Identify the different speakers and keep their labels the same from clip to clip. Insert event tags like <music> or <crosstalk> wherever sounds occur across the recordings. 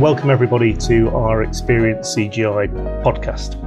Speaker 1: welcome everybody to our Experience CGI podcast.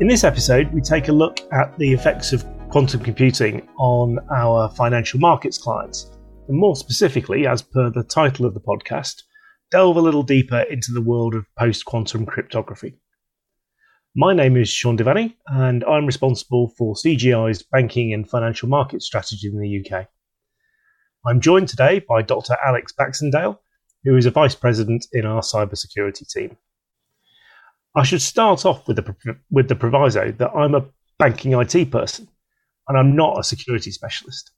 Speaker 1: In this episode, we take a look at the effects of quantum computing on our financial markets clients, and more specifically, as per the title of the podcast, delve a little deeper into the world of post quantum cryptography. My name is Sean Devaney, and I'm responsible for CGI's banking and financial market strategy in the UK. I'm joined today by Dr. Alex Baxendale, who is a vice president in our cybersecurity team. I should start off with the, with the proviso that I'm a banking IT person and I'm not a security specialist.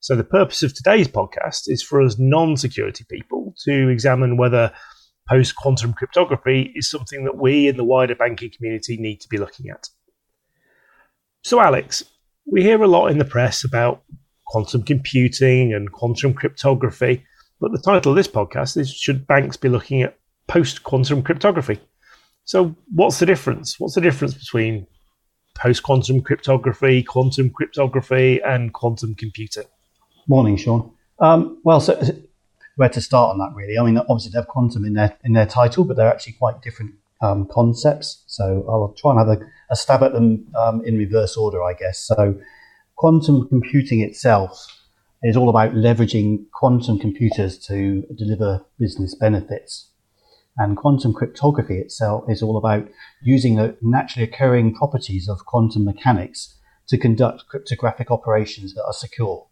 Speaker 1: So, the purpose of today's podcast is for us non security people to examine whether post quantum cryptography is something that we in the wider banking community need to be looking at. So, Alex, we hear a lot in the press about quantum computing and quantum cryptography, but the title of this podcast is Should Banks Be Looking at Post Quantum Cryptography? So, what's the difference? What's the difference between post quantum cryptography, quantum cryptography, and quantum computing?
Speaker 2: Morning, Sean. Um, well, so where to start on that, really? I mean, obviously they have quantum in their in their title, but they're actually quite different um, concepts. So I'll try and have a, a stab at them um, in reverse order, I guess. So, quantum computing itself is all about leveraging quantum computers to deliver business benefits. And quantum cryptography itself is all about using the naturally occurring properties of quantum mechanics to conduct cryptographic operations that are secure.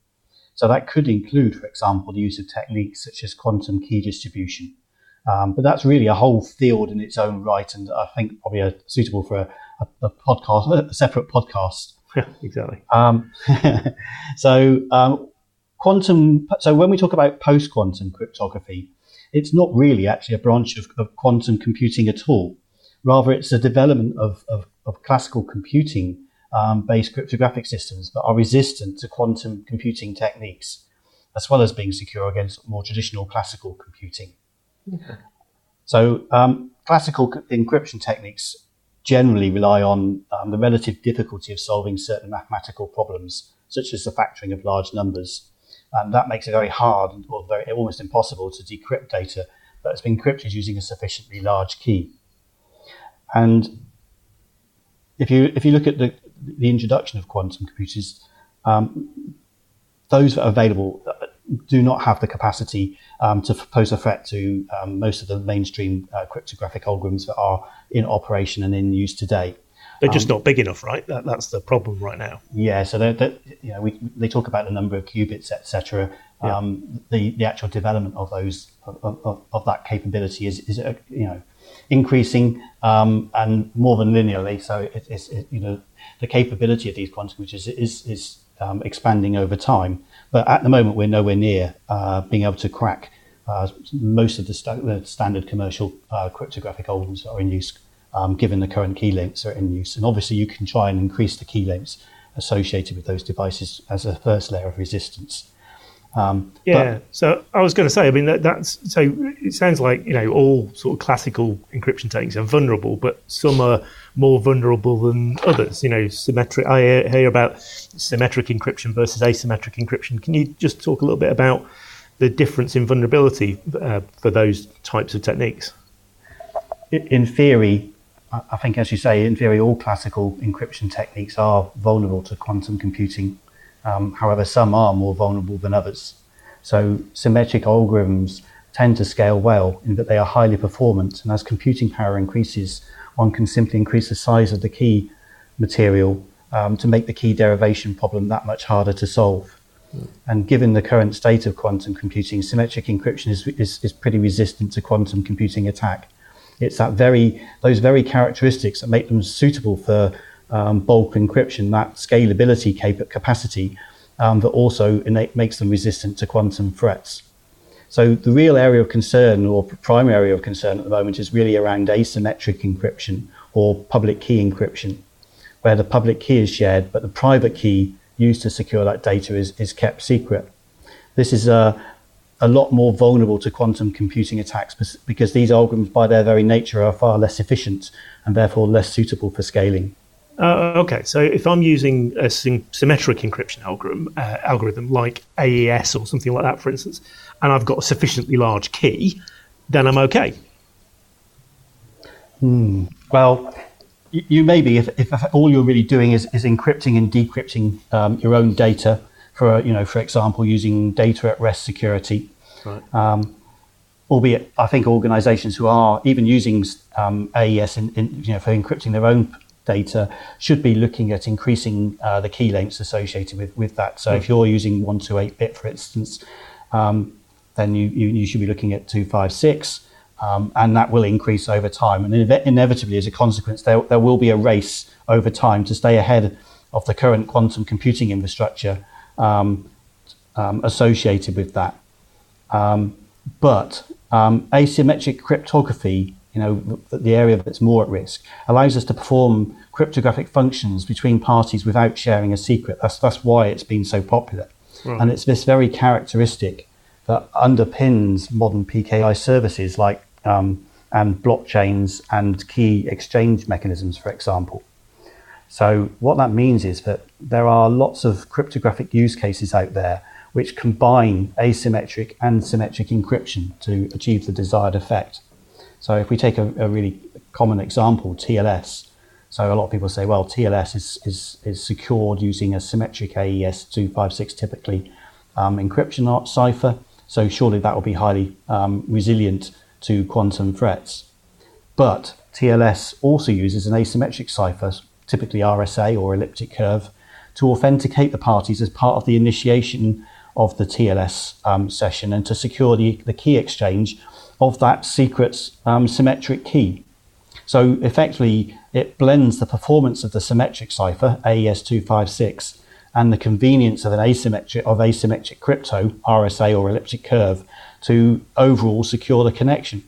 Speaker 2: So that could include, for example, the use of techniques such as quantum key distribution. Um, but that's really a whole field in its own right, and I think probably a, suitable for a, a, a, podcast, a separate podcast. <laughs>
Speaker 1: Yeah, exactly.
Speaker 2: Um, <laughs> so um, quantum. So when we talk about post-quantum cryptography, it's not really actually a branch of, of quantum computing at all. Rather, it's a development of, of, of classical computing um, based cryptographic systems that are resistant to quantum computing techniques, as well as being secure against more traditional classical computing. So, um, classical encryption techniques generally rely on um, the relative difficulty of solving certain mathematical problems, such as the factoring of large numbers and that makes it very hard or very almost impossible to decrypt data that's been encrypted using a sufficiently large key. And if you if you look at the the introduction of quantum computers, um, those that are available do not have the capacity um, to pose a threat to um, most of the mainstream uh, cryptographic algorithms that are in operation and in use today.
Speaker 1: They're just um, not big enough, right? That, that's the problem right now.
Speaker 2: Yeah, so they're, they're, you know, we, they talk about the number of qubits, etc. Yeah. Um, the the actual development of those of, of, of that capability is, is uh, you know increasing um, and more than linearly. So it, it's it, you know the capability of these quantum computers is is um, expanding over time. But at the moment, we're nowhere near uh, being able to crack uh, most of the, st- the standard commercial uh, cryptographic algorithms that are in use um, given the current key lengths are in use. And obviously, you can try and increase the key lengths associated with those devices as a first layer of resistance.
Speaker 1: Um, yeah. But, so I was going to say, I mean, that, that's so it sounds like you know all sort of classical encryption techniques are vulnerable, but some are more vulnerable than others. You know, symmetric. I hear, hear about symmetric encryption versus asymmetric encryption. Can you just talk a little bit about the difference in vulnerability uh, for those types of techniques?
Speaker 2: In theory, I think, as you say, in theory, all classical encryption techniques are vulnerable to quantum computing. Um, however, some are more vulnerable than others. So, symmetric algorithms tend to scale well in that they are highly performant. And as computing power increases, one can simply increase the size of the key material um, to make the key derivation problem that much harder to solve. Mm. And given the current state of quantum computing, symmetric encryption is, is, is pretty resistant to quantum computing attack. It's that very those very characteristics that make them suitable for um, bulk encryption, that scalability cap- capacity um, that also innate, makes them resistant to quantum threats. So the real area of concern or primary area of concern at the moment is really around asymmetric encryption or public key encryption, where the public key is shared, but the private key used to secure that data is, is kept secret. This is a, a lot more vulnerable to quantum computing attacks because these algorithms, by their very nature, are far less efficient and therefore less suitable for scaling.
Speaker 1: Uh, okay, so if I'm using a symmetric encryption algorithm, uh, algorithm like AES or something like that, for instance, and I've got a sufficiently large key, then I'm okay.
Speaker 2: Hmm. Well, you, you may be if, if all you're really doing is, is encrypting and decrypting um, your own data for, you know, for example, using data at rest security. Right. Um, albeit, I think organisations who are even using um, AES in, in, you know, for encrypting their own data should be looking at increasing uh, the key lengths associated with, with that. So mm. if hmm. you're using 128 bit, for instance, um, then you, you, you, should be looking at 256. Um, and that will increase over time. And inevitably, as a consequence, there, there will be a race over time to stay ahead of the current quantum computing infrastructure um, um, associated with that. Um, but um, asymmetric cryptography, you know, the, the, area that's more at risk, allows us to perform cryptographic functions between parties without sharing a secret. That's, that's why it's been so popular. Right. And it's this very characteristic that underpins modern PKI services like um, and blockchains and key exchange mechanisms, for example. So, what that means is that there are lots of cryptographic use cases out there which combine asymmetric and symmetric encryption to achieve the desired effect. So, if we take a, a really common example, TLS, so a lot of people say, well, TLS is, is, is secured using a symmetric AES 256 typically um, encryption cipher. So surely that will be highly um, resilient to quantum threats. But TLS also uses an asymmetric cipher, typically RSA or elliptic curve, to authenticate the parties as part of the initiation of the TLS um, session and to secure the, the key exchange of that secret um, symmetric key. So effectively, it blends the performance of the symmetric cipher, AES256, and the convenience of an asymmetric of asymmetric crypto, RSA or elliptic curve, to overall secure the connection.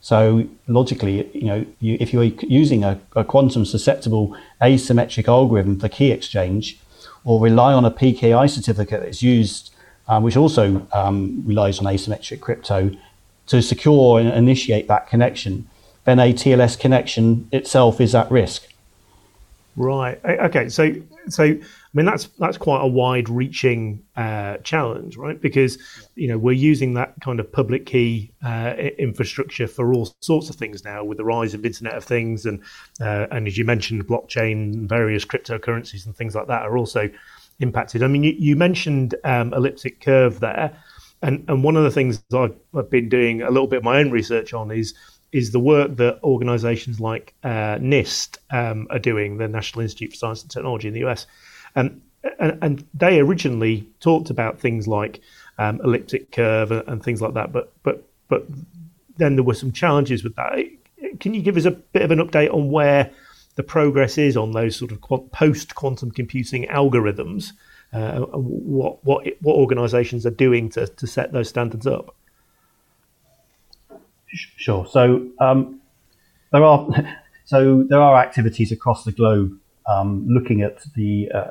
Speaker 2: So logically, you know, you, if you're using a, a, quantum susceptible asymmetric algorithm for key exchange, or rely on a PKI certificate that's used, um, which also um, relies on asymmetric crypto, to secure and initiate that connection, then a TLS connection itself is at risk.
Speaker 1: Right. Okay. So, so mean that's that's quite a wide-reaching uh, challenge, right? Because you know we're using that kind of public key uh, infrastructure for all sorts of things now, with the rise of Internet of Things, and uh, and as you mentioned, blockchain, various cryptocurrencies, and things like that are also impacted. I mean, you, you mentioned um, elliptic curve there, and and one of the things I've, I've been doing a little bit of my own research on is is the work that organisations like uh, NIST um, are doing, the National Institute for Science and Technology in the US, um, and, and, they originally talked about things like um, elliptic curve and, and, things like that, but but but then there were some challenges with that. Can you give us a bit of an update on where the progress is on those sort of post quantum computing algorithms? Uh, what what what organisations are doing to to set those standards up?
Speaker 2: Sure. So um, there are <laughs> so there are activities across the globe um, looking at the, uh,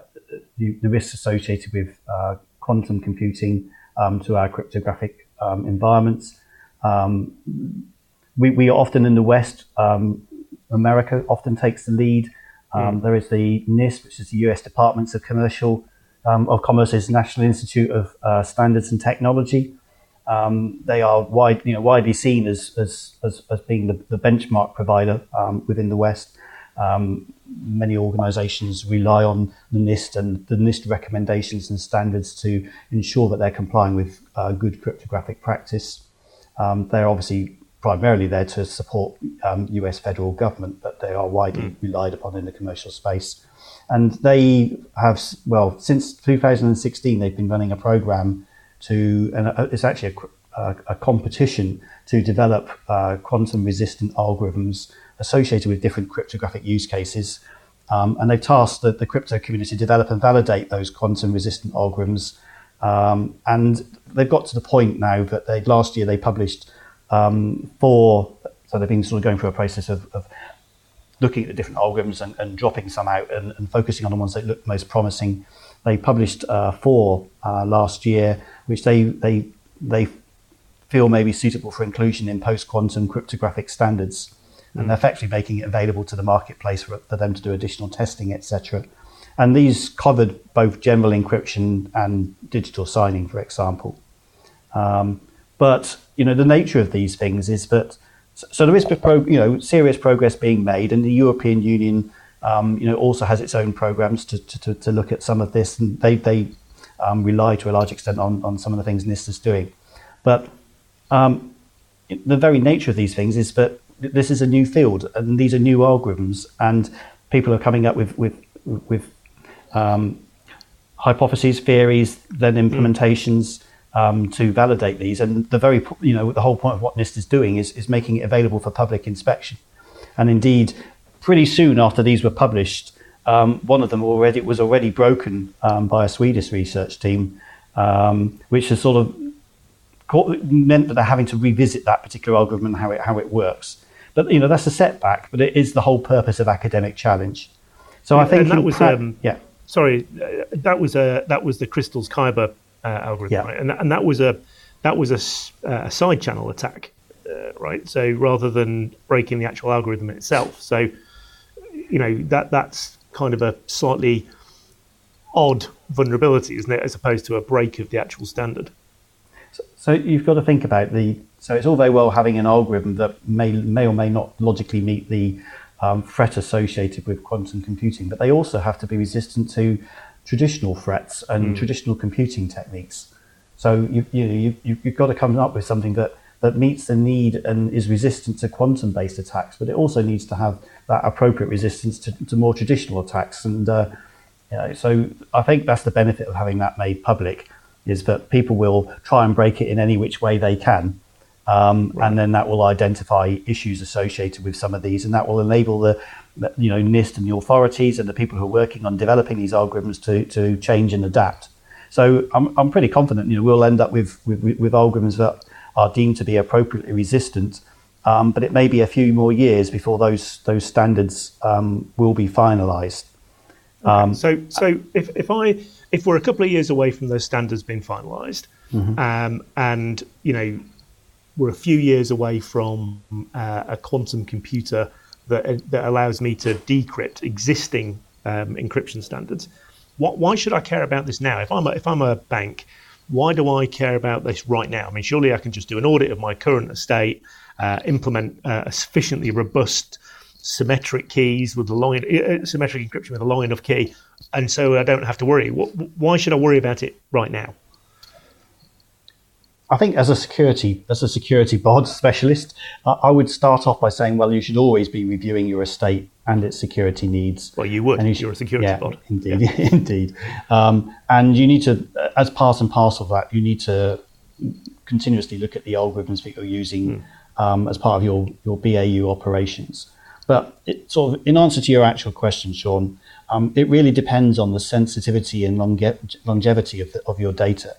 Speaker 2: the, the risks associated with uh, quantum computing um, to our cryptographic um, environments. Um, we, we often in the West, um, America often takes the lead. Mm. There is the NIST, which is the U.S. Departments of Commercial of Commerce's National Institute of uh, Standards and Technology. Um, they are wide, you know, widely seen as, as, as, as being the, the, benchmark provider um, within the West. Um, many organizations rely on the NIST and the NIST recommendations and standards to ensure that they're complying with uh, good cryptographic practice. Um, they're obviously primarily there to support US um, federal government, but they are widely mm. relied upon in the commercial space. And they have, well, since 2016, they've been running a program to, and uh, it's actually a, a competition to develop uh, quantum resistant algorithms associated with different cryptographic use cases. Um, and they've tasked the, the, crypto community to develop and validate those quantum resistant algorithms. Um, and they've got to the point now that they last year they published um, four, so they've been sort of going through a process of, of looking at the different algorithms and, and dropping some out and, and, focusing on the ones that look most promising. They published uh, four uh, last year, which they they they feel may be suitable for inclusion in post-quantum cryptographic standards. And they're effectively making it available to the marketplace for, for them to do additional testing, etc. And these covered both general encryption and digital signing, for example. Um, but you know, the nature of these things is that so there is pro, you know serious progress being made, and the European Union um, you know also has its own programs to, to, to, look at some of this, and they they um, rely to a large extent on, on some of the things NIST is doing. But um, the very nature of these things is that this is a new field, and these are new algorithms, and people are coming up with with with um, hypotheses, theories, then hmm. implementations. Mm um, to validate these. And the very, you know, the whole point of what NIST is doing is, is making it available for public inspection. And indeed, pretty soon after these were published, um, one of them already was already broken um, by a Swedish research team, um, which has sort of meant that they're having to revisit that particular algorithm and how it how it works. But you know that's a setback, but it is the whole purpose of academic challenge. So I think
Speaker 1: that was pra- um, yeah. Sorry, uh, that was a that was the Crystals Kyber uh, algorithm, yeah. right? And and that was a that was a, uh, a side channel attack, uh, right? So rather than breaking the actual algorithm itself, so you know that that's kind of a slightly odd vulnerability, isn't it, as opposed to a break of the actual standard.
Speaker 2: So, so you've got to think about the. So it's all very well having an algorithm that may may or may not logically meet the um, threat associated with quantum computing, but they also have to be resistant to traditional threats and mm. traditional computing techniques. So you, you, you, you've got to come up with something that, that meets the need and is resistant to quantum based attacks, but it also needs to have that appropriate resistance to, to more traditional attacks. And uh, you know, so I think that's the benefit of having that made public is that people will try and break it in any which way they can. Um, right. And then that will identify issues associated with some of these, and that will enable the you know NIST and the authorities and the people who are working on developing these algorithms to to change and adapt. So I'm I'm pretty confident you know we'll end up with with, with algorithms that are deemed to be appropriately resistant. Um, but it may be a few more years before those those standards um, will be finalised.
Speaker 1: Okay. Um, so so if, if I if we're a couple of years away from those standards being finalised, mm-hmm. Um, and you know we're a few years away from uh, a quantum computer that, that allows me to decrypt existing um, encryption standards. What, why should I care about this now? If I'm a, if I'm a bank, why do I care about this right now? I mean, surely I can just do an audit of my current estate, uh, implement uh, a sufficiently robust symmetric keys with a long uh, symmetric encryption with a long enough key, and so I don't have to worry. Why should I worry about it right now?
Speaker 2: I think as a security as a security board <laughs> specialist, I would start off by saying, well, you should always be reviewing your estate and its security needs.
Speaker 1: Well, you would. And you should, You're a security
Speaker 2: yeah,
Speaker 1: board. <laughs>
Speaker 2: Indeed, yeah. <laughs> indeed. Um, and you need to, as part and parcel of that, you need to continuously look at the algorithms that you're using mm. um, as part of your your BAU operations. But it, sort of in answer to your actual question, Sean, um, it really depends on the sensitivity and longe- longevity of, the, of your data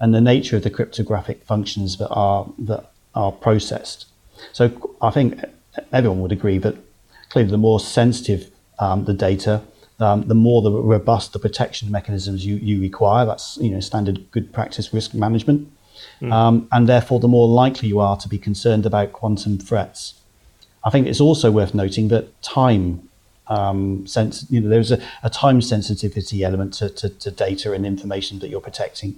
Speaker 2: and the nature of the cryptographic functions that are that are processed. So I think everyone would agree that clearly the more sensitive um, the data, um, the more the robust the protection mechanisms you, you require. That's you know standard good practice risk management, mm. um, and therefore the more likely you are to be concerned about quantum threats. I think it's also worth noting that time um, sense, you know, there's a, a time sensitivity element to, to, to, data and information that you're protecting.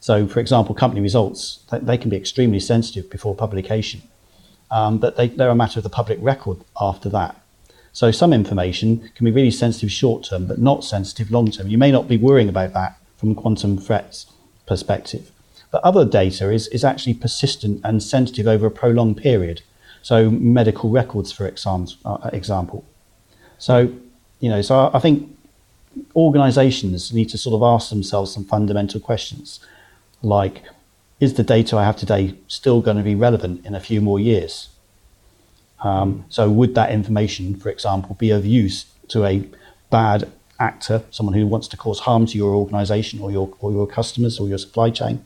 Speaker 2: So, for example, company results, they can be extremely sensitive before publication, um, but they, they're a matter of the public record after that. So, some information can be really sensitive short term, but not sensitive long term. You may not be worrying about that from quantum threats perspective. But other data is, is actually persistent and sensitive over a prolonged period. So, medical records, for uh, example. So, you know, so I think organizations need to sort of ask themselves some fundamental questions like is the data I have today still going to be relevant in a few more years? Um, so, would that information, for example, be of use to a bad actor, someone who wants to cause harm to your organization or your, or your customers or your supply chain?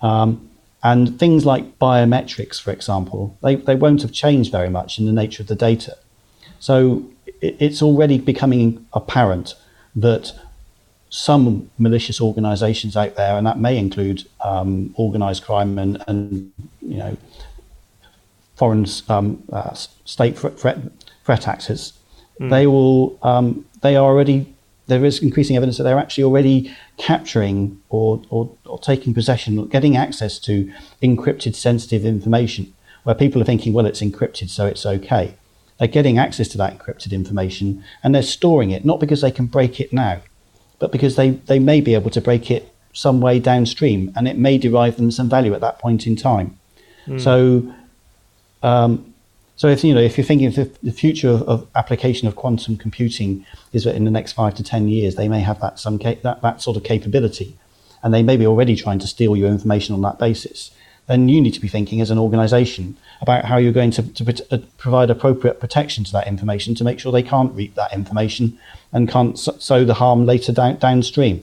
Speaker 2: Um, and things like biometrics, for example, they, they won't have changed very much in the nature of the data. So, it's already becoming apparent that some malicious organisations out there, and that may include um, organised crime and, and, you know foreign um, uh, state threat, threat actors. Mm. They will um, they are already there is increasing evidence that they're actually already capturing or, or, or taking possession, or getting access to encrypted sensitive information, where people are thinking, well, it's encrypted, so it's okay. They're getting access to that encrypted information and they're storing it, not because they can break it now, but because they, they may be able to break it some way downstream and it may derive them some value at that point in time. Mm. So, um, so if you know if you're thinking of the, future of, of, application of quantum computing is that in the next five to ten years they may have that some that, that sort of capability, and they may be already trying to steal your information on that basis, then you need to be thinking as an organisation about how you're going to, to uh, provide appropriate protection to that information to make sure they can't reap that information and can't sow the harm later down, downstream.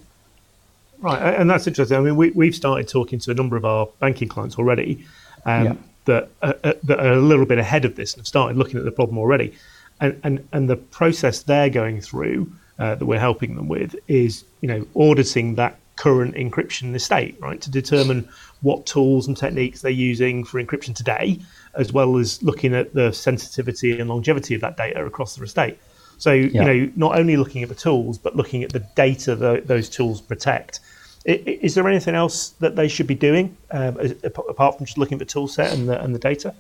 Speaker 1: Right, and that's interesting. I mean, we, we've started talking to a number of our banking clients already um, yeah. that, uh, uh, that are a little bit ahead of this and have started looking at the problem already. And, and, and the process they're going through uh, that we're helping them with is, you know, auditing that current encryption estate, right, to determine what tools and techniques they're using for encryption today, as well as looking at the sensitivity and longevity of that data across the estate. So, yeah. you know, not only looking at the tools, but looking at the data that those tools protect. Is there anything else that they should be doing um, apart from just looking at the tool set and the, and the data?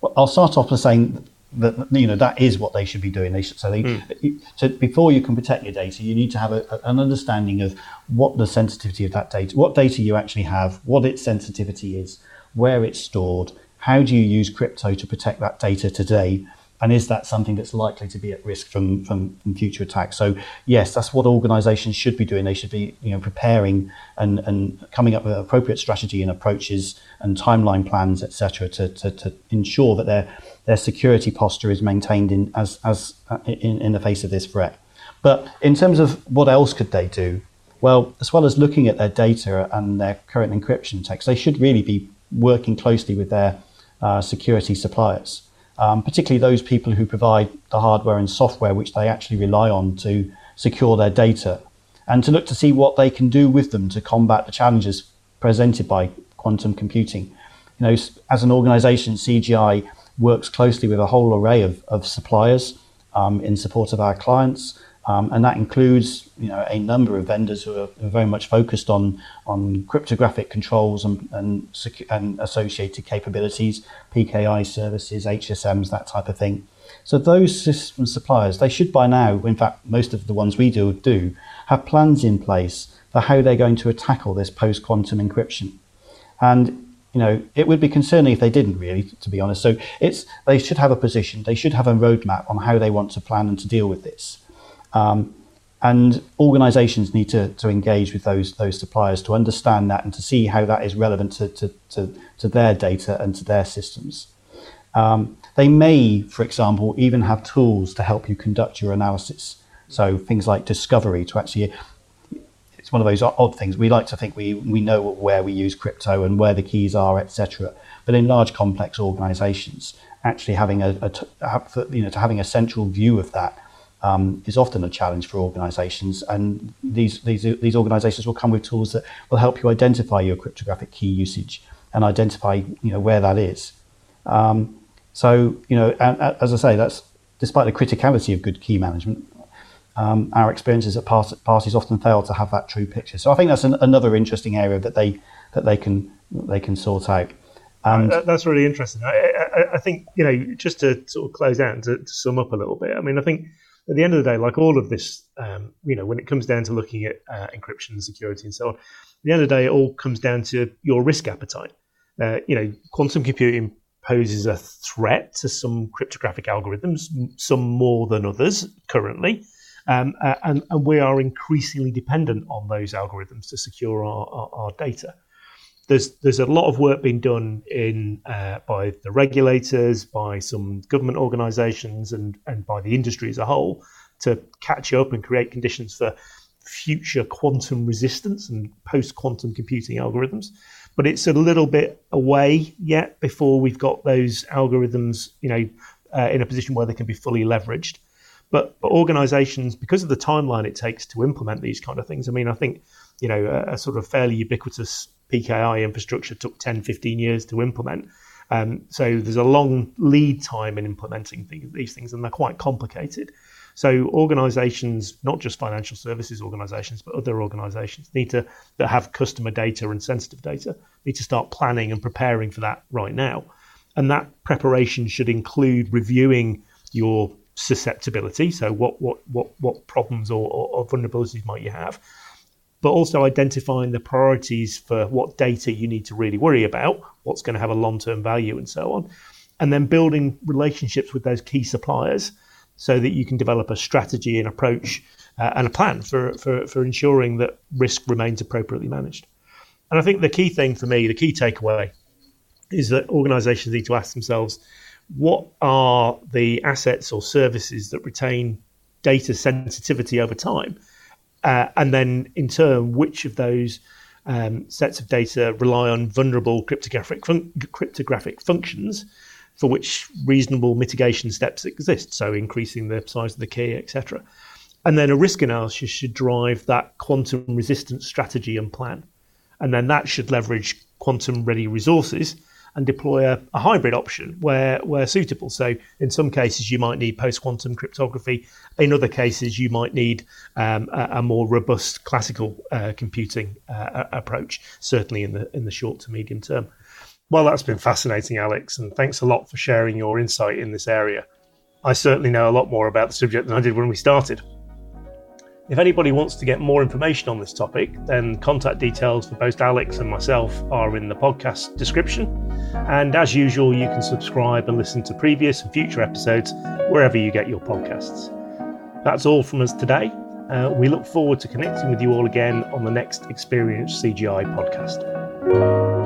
Speaker 2: Well, I'll start off by saying that you know that is what they should be doing. They should, so they mm. so before you can protect your data, you need to have a, an understanding of what the sensitivity of that data, what data you actually have, what its sensitivity is, where it's stored, how do you use crypto to protect that data today, and is that something that's likely to be at risk from, from, from future attacks? So yes, that's what organisations should be doing. They should be you know preparing and, and coming up with appropriate strategy and approaches and timeline plans, etc., to, to, to ensure that their their security posture is maintained in as as uh, in, in the face of this threat. But in terms of what else could they do? Well, as well as looking at their data and their current encryption text, they should really be working closely with their uh, security suppliers um, particularly those people who provide the hardware and software which they actually rely on to secure their data, and to look to see what they can do with them to combat the challenges presented by quantum computing. You know, as an organization, CGI works closely with a whole array of, of suppliers um, in support of our clients. Um, and that includes you know a number of vendors who are very much focused on on cryptographic controls and and, secu- and associated capabilities, PKI services, HSMs, that type of thing. So those system suppliers, they should by now, in fact, most of the ones we do do, have plans in place for how they're going to tackle this post-quantum encryption. And you know, it would be concerning if they didn't really, to be honest. So it's they should have a position, they should have a roadmap on how they want to plan and to deal with this. Um, and organizations need to, to engage with those those suppliers to understand that and to see how that is relevant to, to, to, to their data and to their systems. Um, they may, for example, even have tools to help you conduct your analysis. So things like discovery to actually, it's one of those odd things. We like to think we, we know where we use crypto and where the keys are, etc. But in large complex organizations, actually having a, you know, having a central view of that um, is often a challenge for organisations, and these, these these organisations will come with tools that will help you identify your cryptographic key usage and identify you know where that is. Um, so you know, and, as I say, that's despite the criticality of good key management. Um, our experiences at parties often fail to have that true picture. So I think that's an, another interesting area that they that they can they can sort out.
Speaker 1: And that's really interesting. I, I, I, think you know just to sort of close out and to, to sum up a little bit. I mean, I think at the end of the day, like all of this, um, you know, when it comes down to looking at uh, encryption and security and so on, at the end of the day, it all comes down to your risk appetite. Uh, you know, quantum computing poses a threat to some cryptographic algorithms, some more than others currently. Um, uh, and, and, we are increasingly dependent on those algorithms to secure our, our, our data there's there's a lot of work being done in uh, by the regulators, by some government organisations, and and by the industry as a whole to catch up and create conditions for future quantum resistance and post quantum computing algorithms. But it's a little bit away yet before we've got those algorithms, you know, uh, in a position where they can be fully leveraged. But, but organisations, because of the timeline it takes to implement these kind of things, I mean, I think you know a, a sort of fairly ubiquitous PKI infrastructure took 10, 15 years to implement. Um, so there's a long lead time in implementing these things, and they're quite complicated. So organizations, not just financial services organizations, but other organizations need to that have customer data and sensitive data need to start planning and preparing for that right now. And that preparation should include reviewing your susceptibility. So, what what what what problems or, or, or vulnerabilities might you have? But also identifying the priorities for what data you need to really worry about, what's going to have a long term value, and so on. And then building relationships with those key suppliers so that you can develop a strategy and approach uh, and a plan for, for, for ensuring that risk remains appropriately managed. And I think the key thing for me, the key takeaway, is that organizations need to ask themselves what are the assets or services that retain data sensitivity over time? Uh, and then, in turn, which of those um, sets of data rely on vulnerable cryptographic, fun- cryptographic functions for which reasonable mitigation steps exist? So, increasing the size of the key, etc. And then a risk analysis should drive that quantum resistance strategy and plan. And then that should leverage quantum ready resources and deploy a, a, hybrid option where, where suitable. So, in some cases, you might need post quantum cryptography. In other cases, you might need um, a, a, more robust classical uh, computing uh, approach, certainly in the, in the short to medium term. Well, that's been fascinating, Alex, and thanks a lot for sharing your insight in this area. I certainly know a lot more about the subject than I did when we started. If anybody wants to get more information on this topic, then contact details for both Alex and myself are in the podcast description. And as usual, you can subscribe and listen to previous and future episodes wherever you get your podcasts. That's all from us today. Uh, we look forward to connecting with you all again on the next Experience CGI podcast.